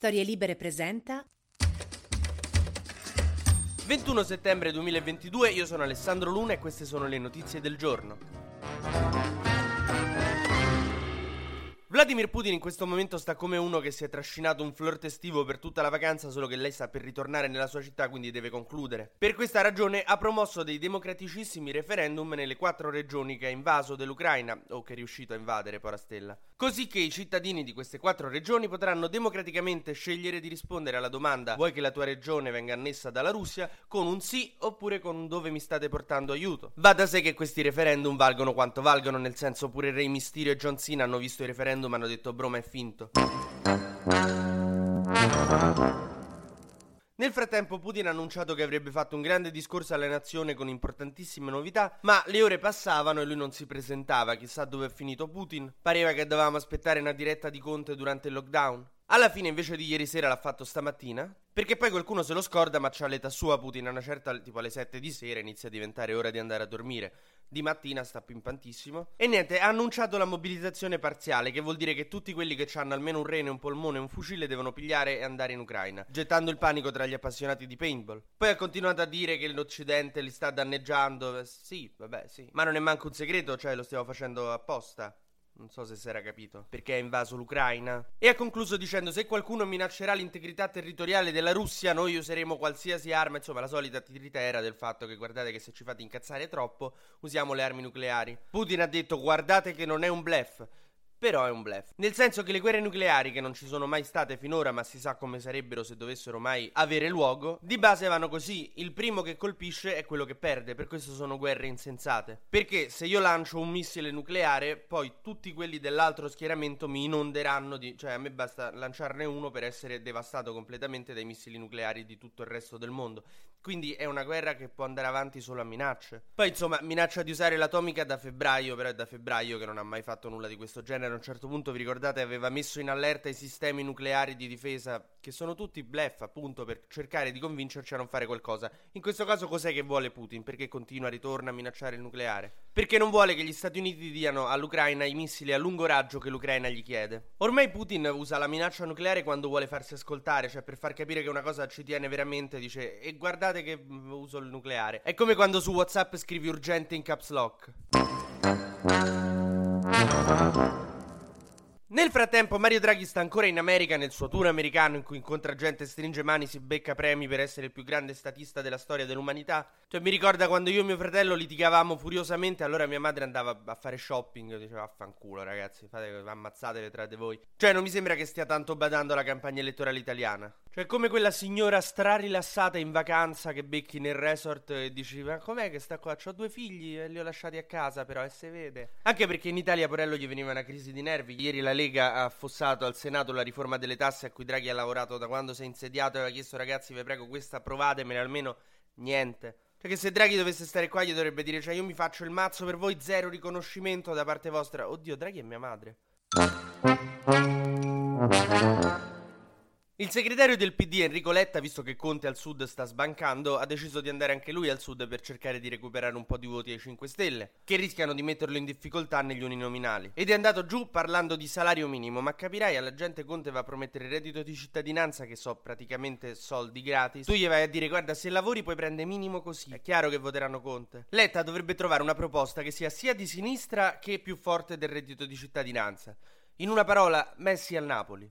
Storie Libere presenta 21 settembre 2022, io sono Alessandro Luna e queste sono le notizie del giorno. Vladimir Putin in questo momento sta come uno che si è trascinato un flirt estivo per tutta la vacanza, solo che lei sta per ritornare nella sua città, quindi deve concludere. Per questa ragione ha promosso dei democraticissimi referendum nelle quattro regioni che ha invaso dell'Ucraina, o che è riuscito a invadere, Porastella. Così che i cittadini di queste quattro regioni potranno democraticamente scegliere di rispondere alla domanda vuoi che la tua regione venga annessa dalla Russia con un sì oppure con un dove mi state portando aiuto. Va da sé che questi referendum valgono quanto valgono, nel senso pure Rey Mysterio e John Cena hanno visto i referendum referendum hanno detto Broma è finto. Nel frattempo Putin ha annunciato che avrebbe fatto un grande discorso alla nazione con importantissime novità, ma le ore passavano e lui non si presentava, chissà dove è finito Putin. Pareva che dovevamo aspettare una diretta di Conte durante il lockdown. Alla fine invece di ieri sera l'ha fatto stamattina, perché poi qualcuno se lo scorda ma c'ha l'età sua Putin a una certa, tipo alle 7 di sera inizia a diventare ora di andare a dormire di mattina sta pimpantissimo. E niente, ha annunciato la mobilitazione parziale, che vuol dire che tutti quelli che hanno almeno un rene, un polmone e un fucile devono pigliare e andare in Ucraina, gettando il panico tra gli appassionati di paintball. Poi ha continuato a dire che l'Occidente li sta danneggiando. Sì, vabbè, sì. Ma non è manco un segreto, cioè lo stiamo facendo apposta. Non so se si era capito. Perché ha invaso l'Ucraina. E ha concluso dicendo: Se qualcuno minaccerà l'integrità territoriale della Russia, noi useremo qualsiasi arma. Insomma, la solita tiritera del fatto che guardate che se ci fate incazzare troppo, usiamo le armi nucleari. Putin ha detto: Guardate che non è un blef. Però è un blef. Nel senso che le guerre nucleari, che non ci sono mai state finora, ma si sa come sarebbero se dovessero mai avere luogo, di base vanno così. Il primo che colpisce è quello che perde, per questo sono guerre insensate. Perché se io lancio un missile nucleare, poi tutti quelli dell'altro schieramento mi inonderanno di... Cioè a me basta lanciarne uno per essere devastato completamente dai missili nucleari di tutto il resto del mondo. Quindi è una guerra che può andare avanti solo a minacce. Poi insomma, minaccia di usare l'atomica da febbraio, però è da febbraio che non ha mai fatto nulla di questo genere a un certo punto, vi ricordate, aveva messo in allerta i sistemi nucleari di difesa, che sono tutti blef, appunto, per cercare di convincerci a non fare qualcosa. In questo caso cos'è che vuole Putin? Perché continua, ritorna a minacciare il nucleare? Perché non vuole che gli Stati Uniti diano all'Ucraina i missili a lungo raggio che l'Ucraina gli chiede. Ormai Putin usa la minaccia nucleare quando vuole farsi ascoltare, cioè per far capire che una cosa ci tiene veramente, dice e guardate che uso il nucleare. È come quando su WhatsApp scrivi urgente in caps lock. Nel frattempo Mario Draghi sta ancora in America nel suo tour americano in cui incontra gente, stringe mani, si becca premi per essere il più grande statista della storia dell'umanità. Cioè mi ricorda quando io e mio fratello litigavamo furiosamente, allora mia madre andava a fare shopping diceva affanculo ragazzi, fate ammazzatevi tra di voi. Cioè non mi sembra che stia tanto badando alla campagna elettorale italiana. Cioè come quella signora strarilassata in vacanza che becchi nel resort e dici ma com'è che sta qua? Ho due figli e li ho lasciati a casa però e se vede. Anche perché in Italia Porello gli veniva una crisi di nervi. Ieri la Lega ha affossato al Senato la riforma delle tasse a cui Draghi ha lavorato da quando si è insediato e aveva chiesto ragazzi vi prego questa approvatemene almeno niente. Cioè che se Draghi dovesse stare qua gli dovrebbe dire cioè io mi faccio il mazzo per voi zero riconoscimento da parte vostra. Oddio Draghi è mia madre. Il segretario del PD Enrico Letta, visto che Conte al sud sta sbancando, ha deciso di andare anche lui al sud per cercare di recuperare un po' di voti ai 5 Stelle, che rischiano di metterlo in difficoltà negli uninominali. Ed è andato giù parlando di salario minimo, ma capirai, alla gente Conte va a promettere reddito di cittadinanza, che so praticamente soldi gratis. Tu gli vai a dire, guarda, se lavori puoi prendere minimo così. È chiaro che voteranno Conte. Letta dovrebbe trovare una proposta che sia sia di sinistra che più forte del reddito di cittadinanza. In una parola, Messi al Napoli.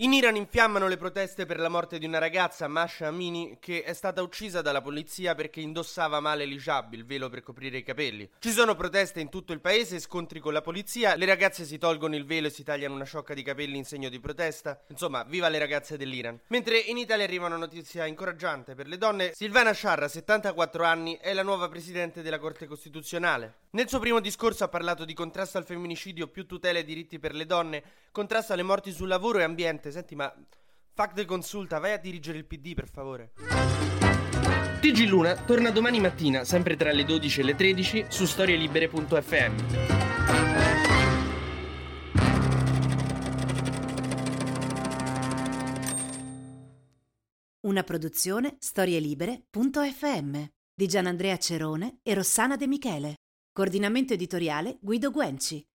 In Iran infiammano le proteste per la morte di una ragazza, Masha Amini, che è stata uccisa dalla polizia perché indossava male l'hijab, il velo per coprire i capelli. Ci sono proteste in tutto il paese, scontri con la polizia, le ragazze si tolgono il velo e si tagliano una sciocca di capelli in segno di protesta. Insomma, viva le ragazze dell'Iran. Mentre in Italia arriva una notizia incoraggiante per le donne, Silvana Sciarra, 74 anni, è la nuova presidente della Corte Costituzionale. Nel suo primo discorso ha parlato di contrasto al femminicidio, più tutele e diritti per le donne, contrasto alle morti sul lavoro e ambiente. Senti, ma fac de consulta, vai a dirigere il PD, per favore. TG Luna torna domani mattina, sempre tra le 12 e le 13, su storielibere.fm. Una produzione storielibere.fm di Gianandrea Cerone e Rossana De Michele. Coordinamento editoriale Guido Guenci.